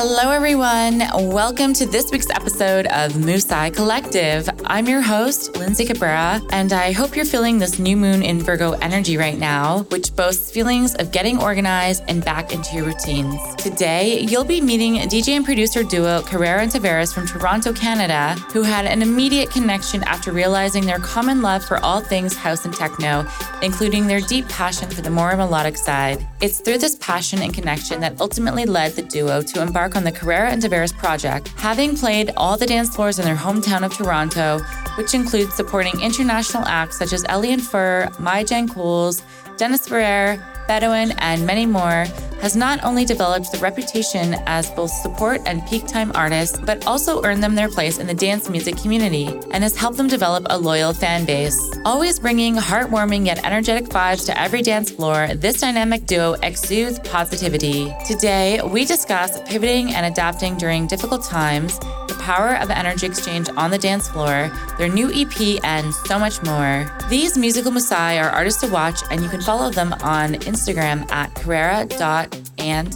Hello, everyone. Welcome to this week's episode of Musai Collective. I'm your host, Lindsay Cabrera, and I hope you're feeling this new moon in Virgo energy right now, which boasts feelings of getting organized and back into your routines. Today, you'll be meeting DJ and producer duo Carrera and Tavares from Toronto, Canada, who had an immediate connection after realizing their common love for all things house and techno, including their deep passion for the more melodic side. It's through this passion and connection that ultimately led the duo to embark embark on the Carrera and Tavares project, having played all the dance floors in their hometown of Toronto, which includes supporting international acts such as Eli and Fur, My Jan Cools, Dennis Ferrer, Bedouin, and many more, has not only developed the reputation as both support and peak time artists, but also earned them their place in the dance music community and has helped them develop a loyal fan base. Always bringing heartwarming yet energetic vibes to every dance floor, this dynamic duo exudes positivity. Today, we discuss pivoting and adapting during difficult times, power of energy exchange on the dance floor, their new EP, and so much more. These musical Musai are artists to watch, and you can follow them on Instagram at carrera.com and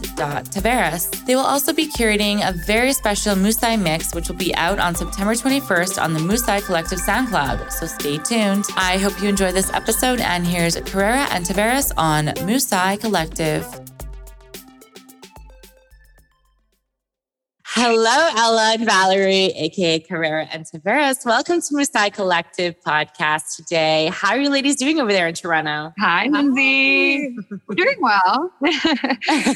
Tavares. They will also be curating a very special Musai mix, which will be out on September 21st on the Musai Collective SoundCloud. So stay tuned. I hope you enjoy this episode, and here's Carrera and Tavares on Musai Collective. Hello, Ella and Valerie, aka Carrera and Tavares. Welcome to Musai Collective podcast today. How are you ladies doing over there in Toronto? Hi, Lindsay. We're doing well.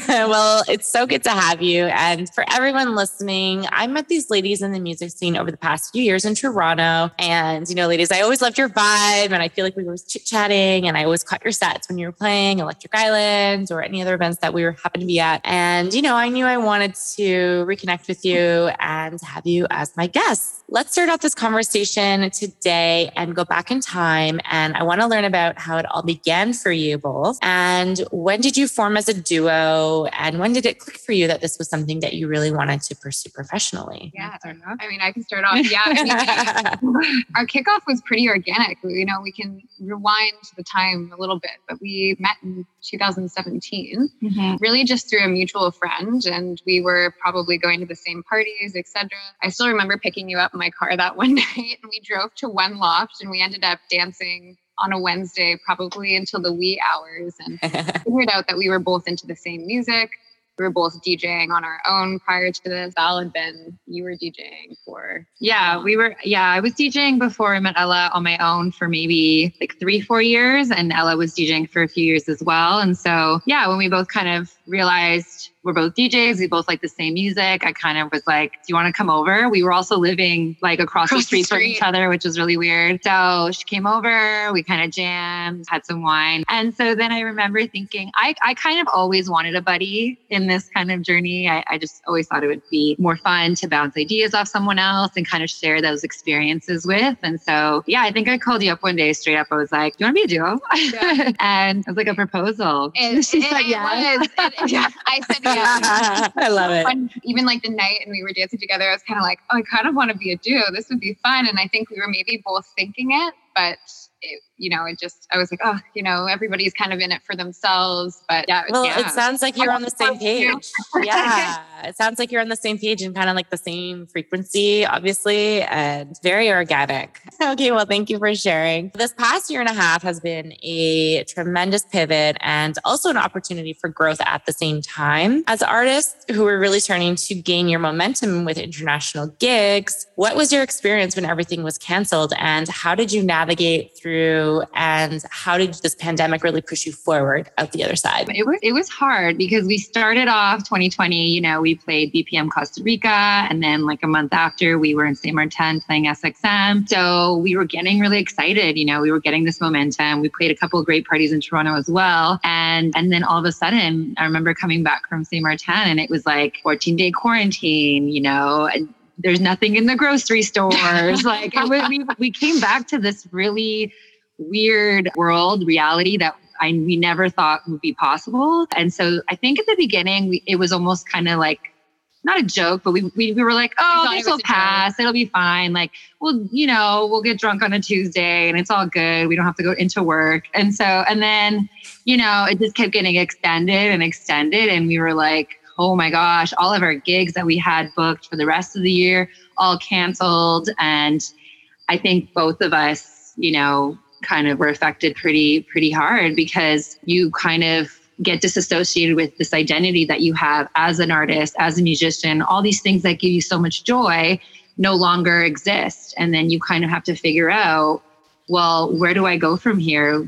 well, it's so good to have you. And for everyone listening, I met these ladies in the music scene over the past few years in Toronto. And, you know, ladies, I always loved your vibe. And I feel like we were chit chatting. And I always caught your sets when you were playing Electric Island or any other events that we were happen to be at. And, you know, I knew I wanted to reconnect with you and have you as my guest. Let's start off this conversation today and go back in time. And I want to learn about how it all began for you both. And when did you form as a duo? And when did it click for you that this was something that you really wanted to pursue professionally? Yeah. I mean, I can start off. Yeah. I mean, our kickoff was pretty organic. You know, we can rewind the time a little bit, but we met in 2017, mm-hmm. really just through a mutual friend. And we were probably going to the same parties, etc. I still remember picking you up my car that one night and we drove to One Loft and we ended up dancing on a Wednesday, probably until the wee hours, and figured out that we were both into the same music. We were both DJing on our own prior to this. Val and Ben, you were DJing for. Yeah, we were. Yeah, I was DJing before I met Ella on my own for maybe like three, four years. And Ella was DJing for a few years as well. And so, yeah, when we both kind of realized we're both DJs. We both like the same music. I kind of was like, Do you want to come over? We were also living like across, across the, street the street from each other, which was really weird. So she came over, we kind of jammed, had some wine. And so then I remember thinking, I, I kind of always wanted a buddy in this kind of journey. I, I just always thought it would be more fun to bounce ideas off someone else and kind of share those experiences with. And so, yeah, I think I called you up one day straight up. I was like, Do you want to be a duo? Yeah. and it was like a proposal. And, she said, yeah. Yeah. I said, yeah. I love it. When, even like the night and we were dancing together, I was kind of like, oh, I kind of want to be a duo. This would be fun. And I think we were maybe both thinking it, but it, you know, it just, I was like, oh, you know, everybody's kind of in it for themselves. But yeah. Well, yeah. it sounds like you're on the same page. yeah. It sounds like you're on the same page and kind of like the same frequency, obviously, and very organic. Okay. Well, thank you for sharing. This past year and a half has been a tremendous pivot and also an opportunity for growth at the same time. As artists who are really starting to gain your momentum with international gigs, what was your experience when everything was canceled and how did you navigate through? Through and how did this pandemic really push you forward out the other side? It was it was hard because we started off 2020, you know, we played BPM Costa Rica and then like a month after we were in Saint Martin playing SXM. So we were getting really excited, you know, we were getting this momentum. We played a couple of great parties in Toronto as well. And and then all of a sudden, I remember coming back from Saint Martin and it was like 14 day quarantine, you know, and there's nothing in the grocery stores. like was, we, we came back to this really weird world reality that I, we never thought would be possible. And so I think at the beginning, we, it was almost kind of like, not a joke, but we, we, we were like, oh, this will pass. Joke. It'll be fine. Like, well, you know, we'll get drunk on a Tuesday and it's all good. We don't have to go into work. And so, and then, you know, it just kept getting extended and extended. And we were like, oh my gosh, all of our gigs that we had booked for the rest of the year all canceled. And I think both of us, you know, kind of were affected pretty, pretty hard because you kind of get disassociated with this identity that you have as an artist, as a musician, all these things that give you so much joy no longer exist. And then you kind of have to figure out, well, where do I go from here?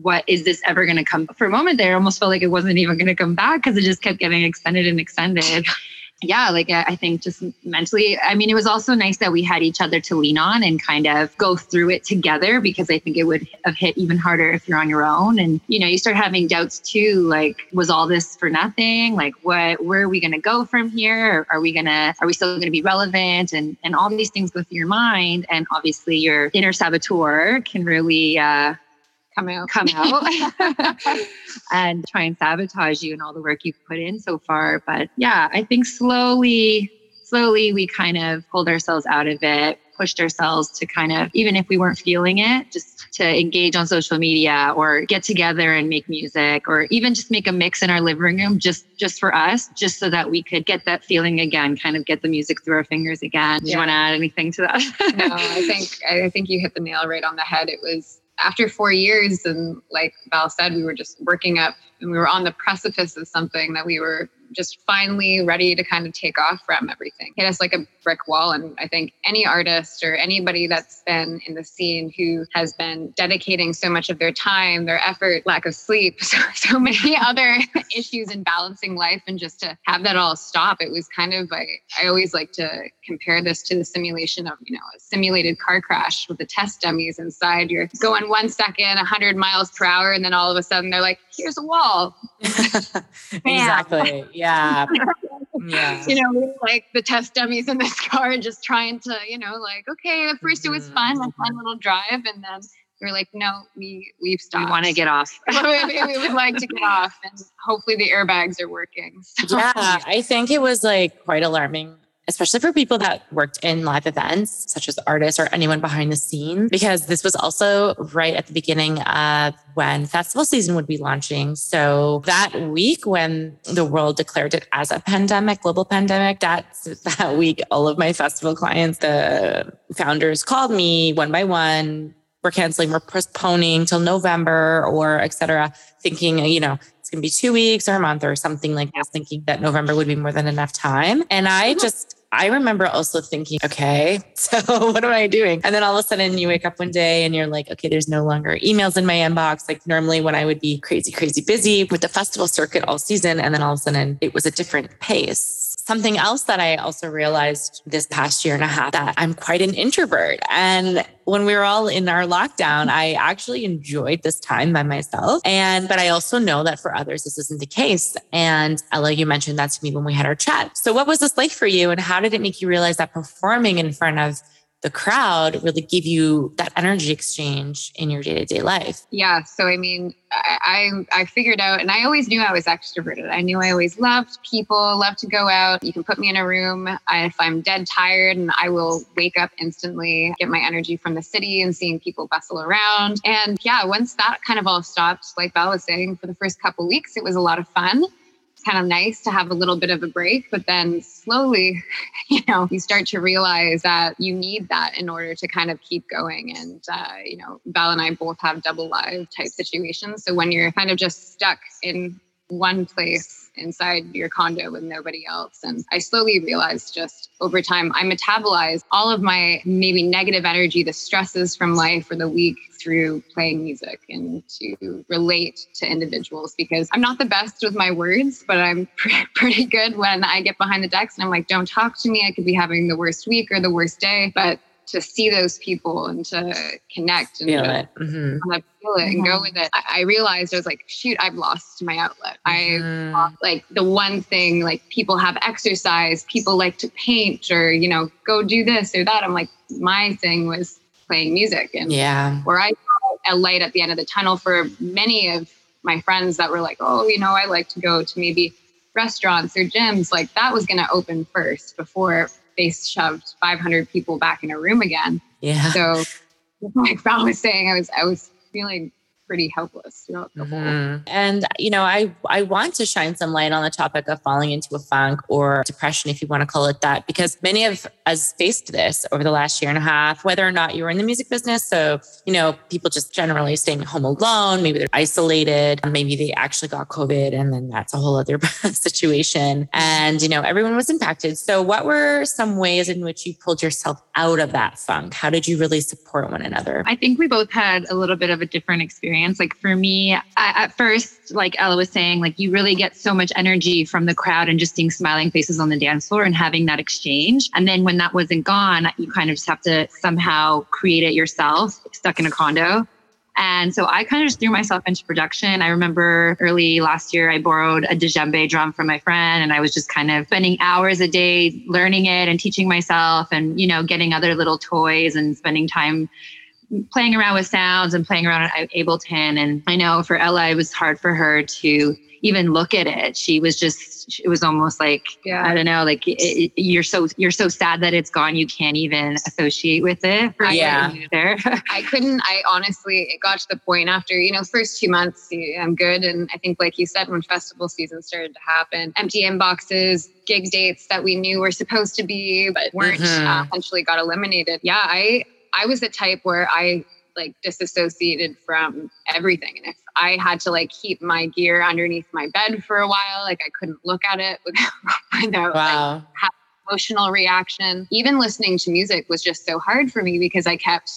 What is this ever going to come? For a moment there, I almost felt like it wasn't even going to come back because it just kept getting extended and extended yeah, like I think just mentally, I mean, it was also nice that we had each other to lean on and kind of go through it together because I think it would have hit even harder if you're on your own. And, you know, you start having doubts too, like, was all this for nothing? Like, what, where are we going to go from here? Are we going to, are we still going to be relevant? And, and all these things go through your mind. And obviously your inner saboteur can really, uh, come out. Come out. And try and sabotage you and all the work you've put in so far. But yeah i think slowly slowly we kind of pulled ourselves out of it pushed ourselves to kind of even if we weren't feeling it just to engage on social media or get together and make music or even just make a mix in our living room just just for us just so that we could get that feeling again kind of get the music through our fingers again. Do yeah. you want to add anything to that? No i think i think you hit the nail right on the head. It was after four years, and like Val said, we were just working up and we were on the precipice of something that we were just finally ready to kind of take off from everything. Hit us like a brick wall. And I think any artist or anybody that's been in the scene who has been dedicating so much of their time, their effort, lack of sleep, so, so many other issues in balancing life, and just to have that all stop, it was kind of, I, I always like to compare this to the simulation of, you know, a simulated car crash with the test dummies inside. You're going one second, 100 miles per hour, and then all of a sudden they're like, here's a wall. exactly. Yeah. yeah. You know, like the test dummies in this car just trying to, you know, like, okay, at 1st mm-hmm. it was fun, a fun mm-hmm. little drive. And then we are like, no, we we've stopped. We want to get off. we, we, would like to get off, and hopefully the airbags are working. So. Yeah, I think it was like quite alarming especially for people that worked in live events, such as artists or anyone behind the scene, because this was also right at the beginning of when festival season would be launching. So that week when the world declared it as a pandemic, global pandemic, that's that week, all of my festival clients, the founders called me one by one. We're canceling, we're postponing till November or et cetera, thinking, you know, it's going to be two weeks or a month or something like that, thinking that November would be more than enough time. And I mm-hmm. just I remember also thinking, okay, so what am I doing? And then all of a sudden you wake up one day and you're like, okay, there's no longer emails in my inbox. Like normally when I would be crazy, crazy busy with the festival circuit all season. And then all of a sudden it was a different pace. Something else that I also realized this past year and a half that I'm quite an introvert. And when we were all in our lockdown, I actually enjoyed this time by myself. And, but I also know that for others, this isn't the case. And Ella, you mentioned that to me when we had our chat. So what was this like for you? And how did it make you realize that performing in front of the crowd really give you that energy exchange in your day-to-day life. Yeah so i mean I, I, I figured out and i always knew i was extroverted. I knew i always loved people loved to go out. You can put me in a room I, if i'm dead tired and i will wake up instantly get my energy from the city and seeing people bustle around. And yeah once that kind of all stopped like val was saying for the first couple weeks it was a lot of fun kind of nice to have a little bit of a break. But then slowly, you know, you start to realize that you need that in order to kind of keep going. And, uh, you know, Val and I both have double live type situations. So when you're kind of just stuck in one place inside your condo with nobody else. And I slowly realized just over time, I metabolize all of my maybe negative energy, the stresses from life or the week through playing music and to relate to individuals because I'm not the best with my words, but I'm pre- pretty good when I get behind the decks and I'm like, don't talk to me. I could be having the worst week or the worst day, but to see those people and to connect and feel to, it, mm-hmm. feel it and go mm-hmm. with it. I, I, realized I was like, shoot, I've lost my outlet. Mm-hmm. I like the one thing like people have exercise, people like to paint or you know go do this or that. I'm like, my thing was playing music and yeah, where I saw a light at the end of the tunnel for many of my friends that were like, oh, you know, I like to go to maybe restaurants or gyms. Like that was going to open first before they shoved 500 people back in a room again. Yeah. So, like Val was saying, I was I was feeling pretty helpless throughout the whole. Mhm. And you know, I I want to shine some light on the topic of falling into a funk or depression, if you want to call it that, because many of us faced this over the last year and a half. Whether or not you were in the music business, so you know, people just generally staying home alone, maybe they're isolated, maybe they actually got COVID, and then that's a whole other situation. And you know, everyone was impacted. So, what were some ways in which you pulled yourself out of that funk? How did you really support one another? I think we both had a little bit of a different experience. Like for me, I, at first, like Ella was saying, like you really get so much energy from the crowd and just seeing smiling faces on the dance floor and having that exchange. And then when that wasn't gone, you kind of just have to somehow create it yourself, stuck in a condo. And so I kind of just threw myself into production. I remember early last year, I borrowed a djembe drum from my friend, and I was just kind of spending hours a day learning it and teaching myself and, you know, getting other little toys and spending time playing around with sounds and playing around on Ableton. And I know for Ella, it was hard for her to even look at it. She was just, it was almost like, Yeah. I don't know, like it, it- you're so, you're so sad that it's gone. You can't even associate with it. Yeah. there. I couldn't, I honestly, it got to the point after, you know, first two months, I'm good. And I think, like you said, when festival season started to happen, empty inboxes, gig dates that we knew were supposed to be, but weren't, Mhm. uh, eventually got eliminated. Yeah, I, I was the type where I like disassociated from everything. And if I had to like keep my gear underneath my bed for a while, like I couldn't look at it without, without like, Wow. emotional reaction. Even listening to music was just so hard for me because I kept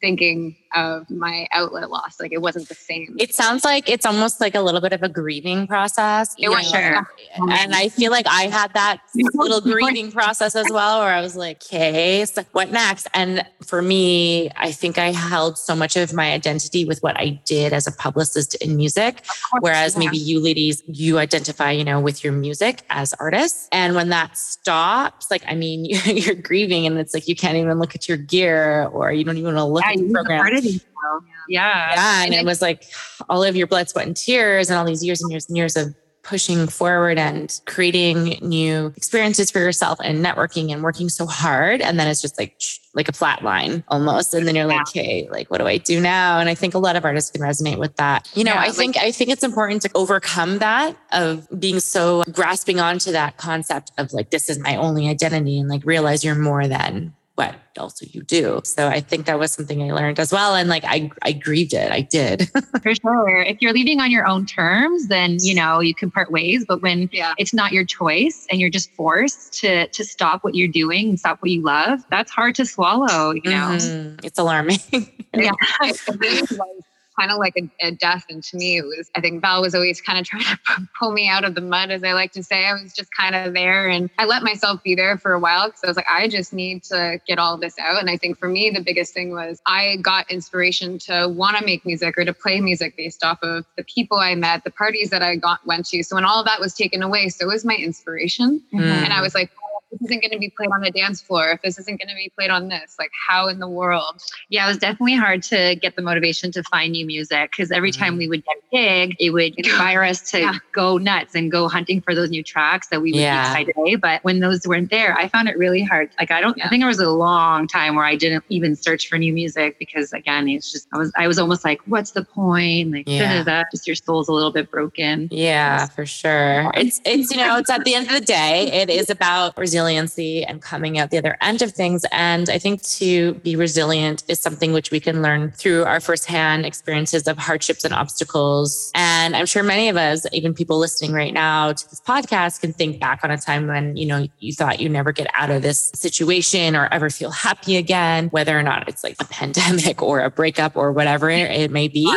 thinking of my outlet loss. Like it wasn't the same. It sounds like it's almost like a little bit of a grieving process. It was sure. And I feel like I had that little grieving process as well, where I was like, okay, so what next? And for me, I think I held so much of my identity with what I did as a publicist in music. Whereas yeah. maybe you ladies, you identify, you know, with your music as artists. And when that stops, like, I mean, you're grieving and it's like you can't even look at your gear or you don't even want to look Yeah, at the program. Part of these now. Yeah. Yeah. And And it was like all of your blood, sweat, and tears, and all these years and years and years of pushing forward and creating new experiences for yourself and networking and working so hard. And then it's just like, like a flat line almost. And then you're like, hey like, what do I do now? And I think a lot of artists can resonate with that. You know, Yeah, I like- think, I think it's important to overcome that of being so grasping onto that concept of like, this is my only identity and like realize you're more than what else also you do. So I think that was something I learned as well. And like I I grieved it. I did. For sure. If you're leaving on your own terms, then you know you can part ways. But when Yeah. it's not your choice and you're just forced to to stop what you're doing and stop what you love, that's hard to swallow. You know. Mhm. It's alarming. yeah. it really was kind of like a, a death. And to me, it was, I think Val was always kind of trying to pull me out of the mud, as I like to say. I was just kind of there and I let myself be there for a while because I was like, I just need to get all this out. And I think for me, the biggest thing was I got inspiration to want to make music or to play music based off of the people I met, the parties that I got went to. So when all of that was taken away, so was my inspiration. Mm. And I was like, this isn't going to be played on the dance floor, if this isn't going to be played on this, like how in the world? Yeah, it was definitely hard to get the motivation to find new music because every mm-hmm. time we would get a gig, it would inspire us to Yeah. go nuts and go hunting for those new tracks that we would Yeah. be excited. But when those weren't there, I found it really hard. Like I don't, I think it was a long time where I didn't even search for new music because again, it's just I was I was almost like, what's the point? Like Yeah. that just your soul's a little bit broken. Yeah, for sure. It's it's you know, it's at the end of the day, it is about resiliency and coming out the other end of things. And I think to be resilient is something which we can learn through our firsthand experiences of hardships and obstacles. And I'm sure many of us, even people listening right now to this podcast, can think back on a time when, you know, you thought you never get out of this situation or ever feel happy again, whether or not it's like a pandemic or a breakup or whatever it may be.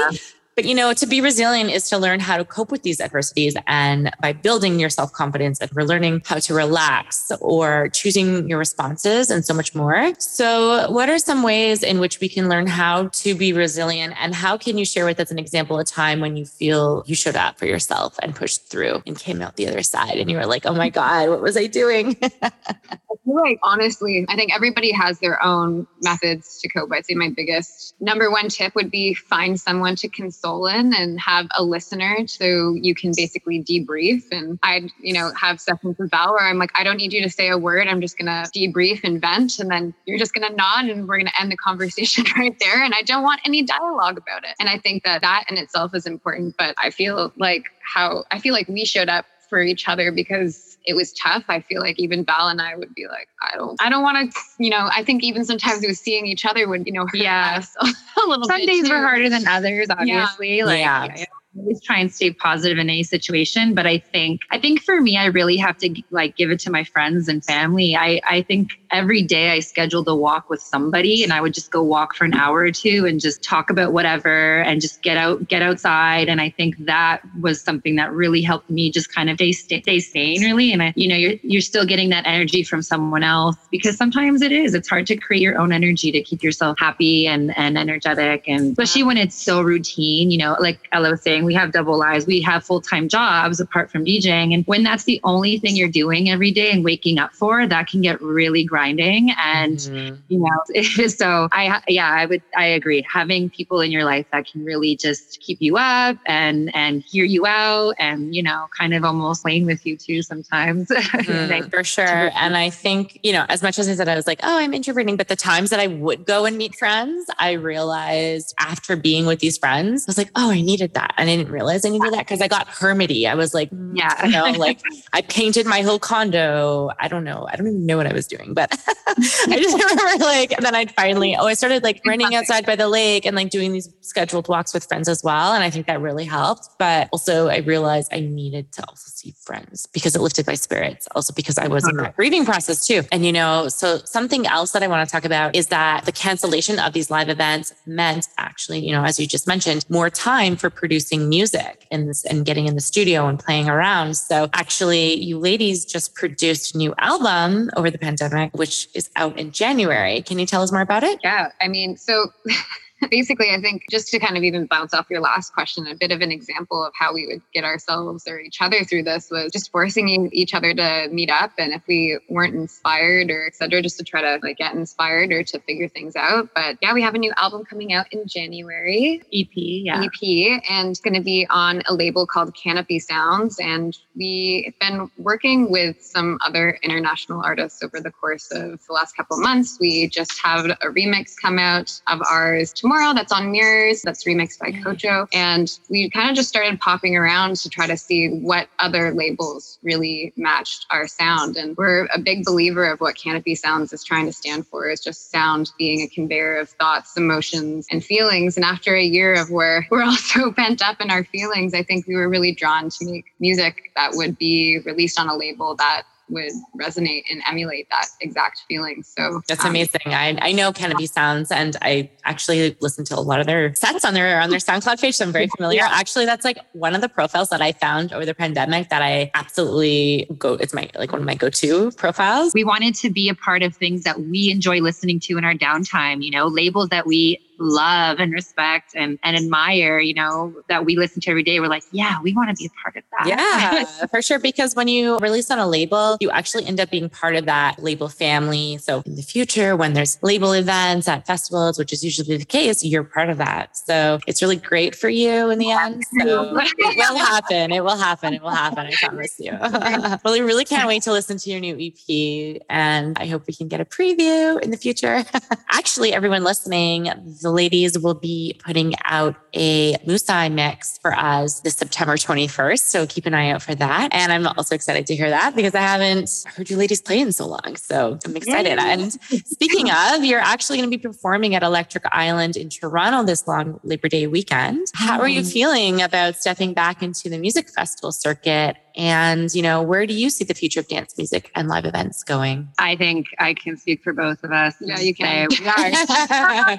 But you know, to be resilient is to learn how to cope with these adversities and by building your self-confidence and we're learning how to relax or choosing your responses and so much more. So, what are some ways in which we can learn how to be resilient and how can you share with us an example of time when you feel you showed up for yourself and pushed through and came out the other side and you were like, "Oh my god, what was I doing?" like honestly, I think everybody has their own methods to cope. I'd say my biggest number one tip would be find someone to console in and have a listener so you can basically debrief. And I'd, you know, have sessions with Val where I'm like, I don't need you to say a word. I'm just gonna debrief and vent. And then you're just gonna nod and we're gonna end the conversation right there. And I don't want any dialogue about it. And I think that that in itself is important. But I feel like how I feel like we showed up for each other because it was tough. I feel like even Val and I would be like, I don't, I don't want to, you know, I think even sometimes it was seeing each other would, you know, hurt yeah. us a, little Some days too. were harder than others, obviously. Yeah. Like, yeah always try and stay positive in any situation but i think i think for me i really have to like give it to my friends and family i i think every day i scheduled a walk with somebody and i would just go walk for an hour or two and just talk about whatever and just get out get outside and i think that was something that really helped me just kind of stay stay sane really and I, you know you're you're still getting that energy from someone else because sometimes it is it's hard to create your own energy to keep yourself happy and and energetic and especially when it's so routine you know like ella was saying we have double lives. We have full time jobs apart from DJing. And when that's the only thing you're doing every day and waking up for, that can get really grinding. And, mm-hmm. you know, so I, yeah, I would, I agree. Having people in your life that can really just keep you up and, and hear you out and, you know, kind of almost playing with you too sometimes. Mm, for sure. And I think, you know, as much as I said, I was like, oh, I'm introverting, but the times that I would go and meet friends, I realized after being with these friends, I was like, oh, I needed that. And I didn't realize I needed that because I got hermity. I was like, yeah, you know, like I painted my whole condo. I don't know. I don't even know what I was doing, but I just remember like, and then I'd finally, oh, I started like running outside by the lake and like doing these scheduled walks with friends as well. And I think that really helped. But also I realized I needed to also see friends because it lifted my spirits. Also because I was in that uh-huh. grieving process too. And you know, so something else that I want to talk about is that the cancellation of these live events meant actually, you know, as you just mentioned, more time for producing music and this and getting in the studio and playing around. So actually you ladies just produced a new album over the pandemic, which is out in January. Can you tell us more about it? Yeah. I mean, so basically, I think just to kind of even bounce off your last question, a bit of an example of how we would get ourselves or each other through this was just forcing each other to meet up. And if we weren't inspired or etc., just to try to like get inspired or to figure things out. But yeah, we have a new album coming out in January. EP, yeah. EP, and it's going to be on a label called Canopy Sounds. And we've been working with some other international artists over the course of the last couple of months. We just have a remix come out of ours tomorrow that's on Mirrors, that's remixed by Kojo. And we kind of just started popping around to try to see what other labels really matched our sound. And we're a big believer of what Canopy Sounds is trying to stand for is just sound being a conveyor of thoughts, emotions, and feelings. And after a year of where we're all so pent up in our feelings, I think we were really drawn to make music that would be released on a label that would resonate and emulate that exact feeling. So that's um, amazing. I, I know Canopy Sounds and I actually listen to a lot of their sets on their on their SoundCloud page. So I'm very familiar. Yeah. Actually, that's like one of the profiles that I found over the pandemic that I absolutely go it's my like one of my go-to profiles. We wanted to be a part of things that we enjoy listening to in our downtime, you know, labels that we love and respect and, and admire, you know, that we listen to every day. We're like, yeah, we want to be a part of that. Yeah, for sure. Because when you release on a label, you actually end up being part of that label family. So in the future, when there's label events at festivals, which is usually the case, you're part of that. So it's really great for you in the end. So it will happen. It will happen. It will happen. I promise you. well, we really can't wait to listen to your new EP. And I hope we can get a preview in the future. actually, everyone listening, the ladies will be putting out a Musai mix for us this September 21st. So keep an eye out for that. And I'm also excited to hear that because I haven't heard you ladies play in so long. So I'm excited. Yay. And speaking of, you're actually going to be performing at Electric Island in Toronto this long Labor Day weekend. How are you mm. feeling about stepping back into the music festival circuit and, you know, where do you see the future of dance music and live events going? I think I can speak for both of us. Yeah, you can. We are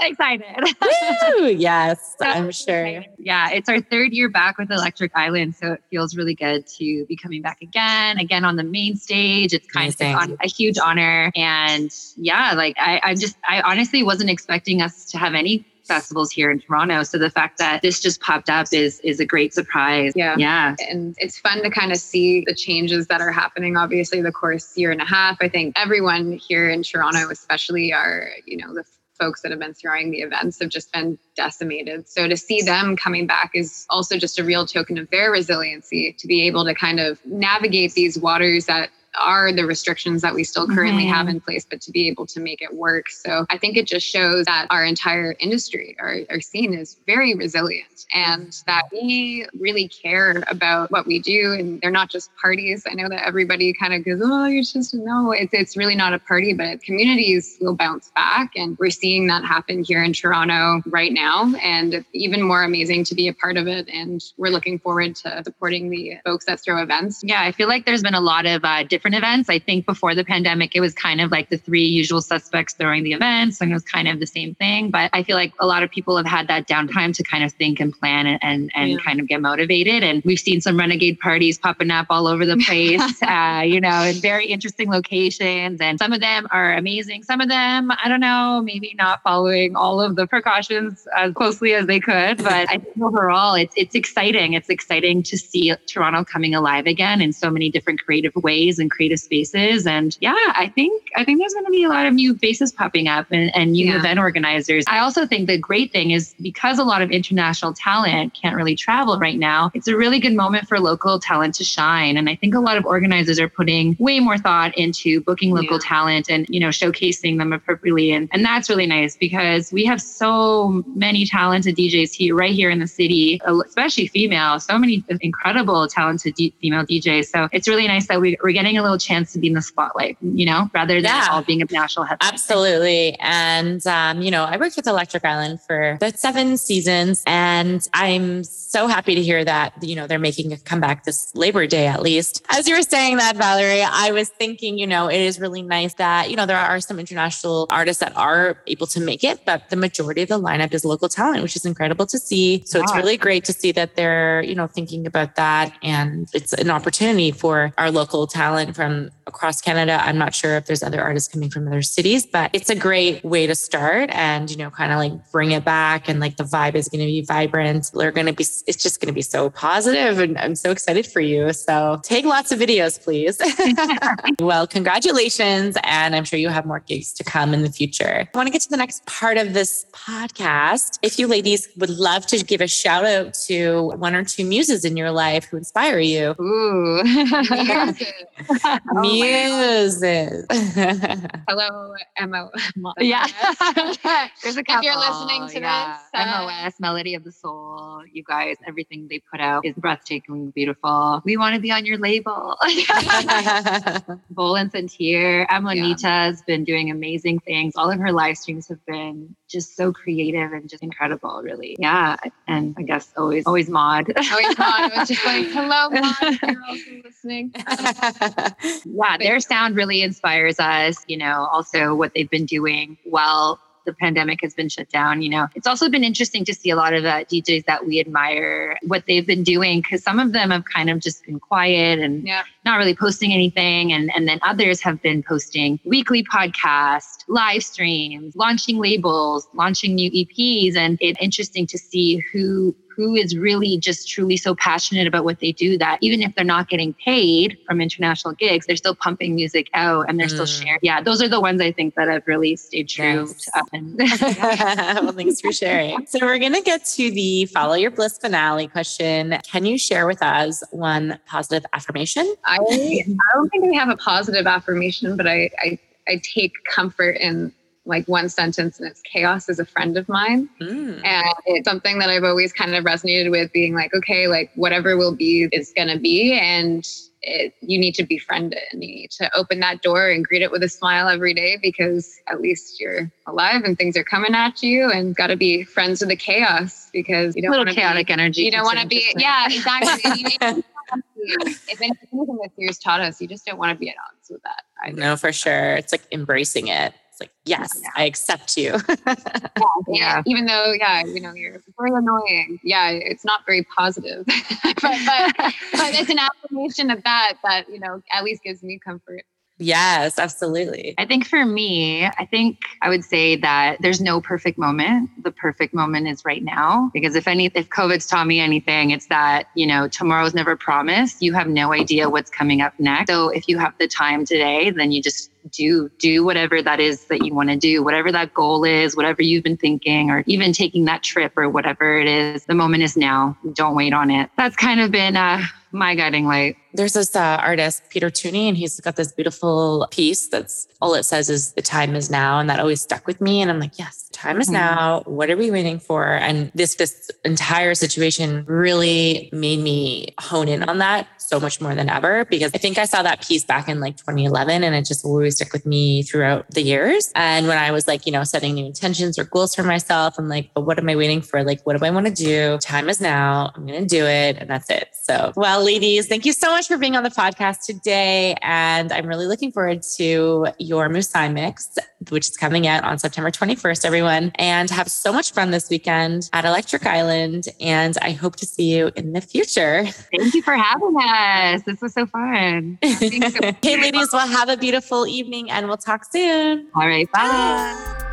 excited. Woo! Yes, I'm sure. Yeah, it's our third year back with Electric Island. So it feels really good to be coming back again, again on the main stage. It's kind Amazing. of a huge honor. And yeah, like I, I just, I honestly wasn't expecting us to have any festivals here in Toronto. So the fact that this just popped up is is a great surprise. Yeah. Yeah. And it's fun to kind of see the changes that are happening. Obviously, the course year and a half. I think everyone here in Toronto, especially are, you know, the folks that have been throwing the events have just been decimated. So to see them coming back is also just a real token of their resiliency to be able to kind of navigate these waters that are the restrictions that we still currently mm-hmm. have in place, but to be able to make it work. So I think it just shows that our entire industry, our, our scene is very resilient and that we really care about what we do. And they're not just parties. I know that everybody kind of goes, oh, you're just, no, it's, it's really not a party, but communities will bounce back. And we're seeing that happen here in Toronto right now. And it's even more amazing to be a part of it. And we're looking forward to supporting the folks that throw events. Yeah, I feel like there's been a lot of uh, different different events. I think before the pandemic, it was kind of like the three usual suspects throwing the events, and it was kind of the same thing. But I feel like a lot of people have had that downtime to kind of think and plan and and, and yeah. kind of get motivated. And we've seen some renegade parties popping up all over the place, uh, you know, in very interesting locations. And some of them are amazing. Some of them, I don't know, maybe not following all of the precautions as closely as they could. But I think overall, it's it's exciting. It's exciting to see Toronto coming alive again in so many different creative ways and creative spaces. And yeah, I think I think there's going to be a lot of new faces popping up and, and new yeah. event organizers. I also think the great thing is because a lot of international talent can't really travel right now, it's a really good moment for local talent to shine. And I think a lot of organizers are putting way more thought into booking local yeah. talent and you know showcasing them appropriately. And and that's really nice because we have so many talented DJs here right here in the city, uh, especially female. So many incredible talented D- female DJs. So it's really nice that we, we're getting a little chance to be in the spotlight, you know, rather than yeah, all being a national headline. Absolutely. And, um, you know, I worked with Electric Island for the seven seasons, and I'm so happy to hear that, you know, they're making a comeback this Labor Day at least. As you were saying that, Valerie, I was thinking, you know, it is really nice that, you know, there are some international artists that are able to make it, but the majority of the lineup is local talent, which is incredible to see. So it's really great to see that they're, you know, thinking about that. And it's an opportunity for our local talent from across Canada. I'm not sure if there's other artists coming from other cities, but it's a great way to start and, you know, kind of like bring it back. And like the vibe is going to be vibrant. They're going to be, it's just going to be so positive And I'm so excited for you. So take lots of videos, please. well, congratulations. And I'm sure you have more gigs to come in the future. I want to get to the next part of this podcast. If you ladies would love to give a shout out to one or two muses in your life who inspire you. Ooh. Oh Muses. Hello, Emma. Yeah. There's a couple. If you're listening to yeah. this, uh, MOS, Melody of the Soul, you guys, everything they put out is breathtakingly beautiful. We want to be on your label. Bowl and Santier. Amonita yeah. has been doing amazing things. All of her live streams have been just so creative and just incredible, really. Yeah. And I guess always, always mod. Always mod. It was just like, hello, mod. You're also listening. yeah, their sound really inspires us. You know, also what they've been doing while the pandemic has been shut down. You know, it's also been interesting to see a lot of uh, DJs that we admire what they've been doing because some of them have kind of just been quiet and yeah. not really posting anything, and and then others have been posting weekly podcasts, live streams, launching labels, launching new EPs, and it's interesting to see who who is really just truly so passionate about what they do that even if they're not getting paid from international gigs, they're still pumping music out and they're mm. still sharing. Yeah, those are the ones I think that have really stayed true to And, well, thanks for sharing. So we're gonna get to the follow your bliss finale question. Can you share with us one positive affirmation? I, I don't think I have a positive affirmation, but I, I I take comfort in like one sentence and it's chaos is a friend of mine mm. and it's something that i've always kind of resonated with being like okay like whatever will be is going to be and it, you need to befriend it and you need to open that door and greet it with a smile every day because at least you're alive and things are coming at you and got to be friends with the chaos because you don't want chaotic be, energy you don't want to be yeah exactly if anything that fears taught us you just don't want to be at odds with that either. no for sure it's like embracing it it's like, yes, yeah. I accept you. yeah, yeah, Even though, yeah, you know, you're very annoying. Yeah, it's not very positive. but, but, but it's an affirmation of that that, you know, at least gives me comfort. Yes, absolutely. I think for me, I think I would say that there's no perfect moment. The perfect moment is right now. Because if any if COVID's taught me anything, it's that, you know, tomorrow's never promised. You have no idea what's coming up next. So if you have the time today, then you just do do whatever that is that you want to do whatever that goal is whatever you've been thinking or even taking that trip or whatever it is the moment is now don't wait on it. That's kind of been uh, my guiding light. There's this uh, artist Peter Tunney and he's got this beautiful piece that's all it says is the time is now and that always stuck with me and i'm like yes time is mm-hmm. now what are we waiting for and this this entire situation really made me hone in on that so much more than ever because I think I saw that piece back in like 2011 and it just always stuck with me throughout the years. And when I was like, you know, setting new intentions or goals for myself, I'm like, but what am I waiting for? Like, what do I want to do? Time is now. I'm going to do it. And that's it. So, well, ladies, thank you so much for being on the podcast today. And I'm really looking forward to your Musai mix, which is coming out on September 21st, everyone. And have so much fun this weekend at Electric Island. And I hope to see you in the future. Thank you for having us. This was so fun. hey, ladies, well, have a beautiful evening and we'll talk soon. All right. Bye. bye.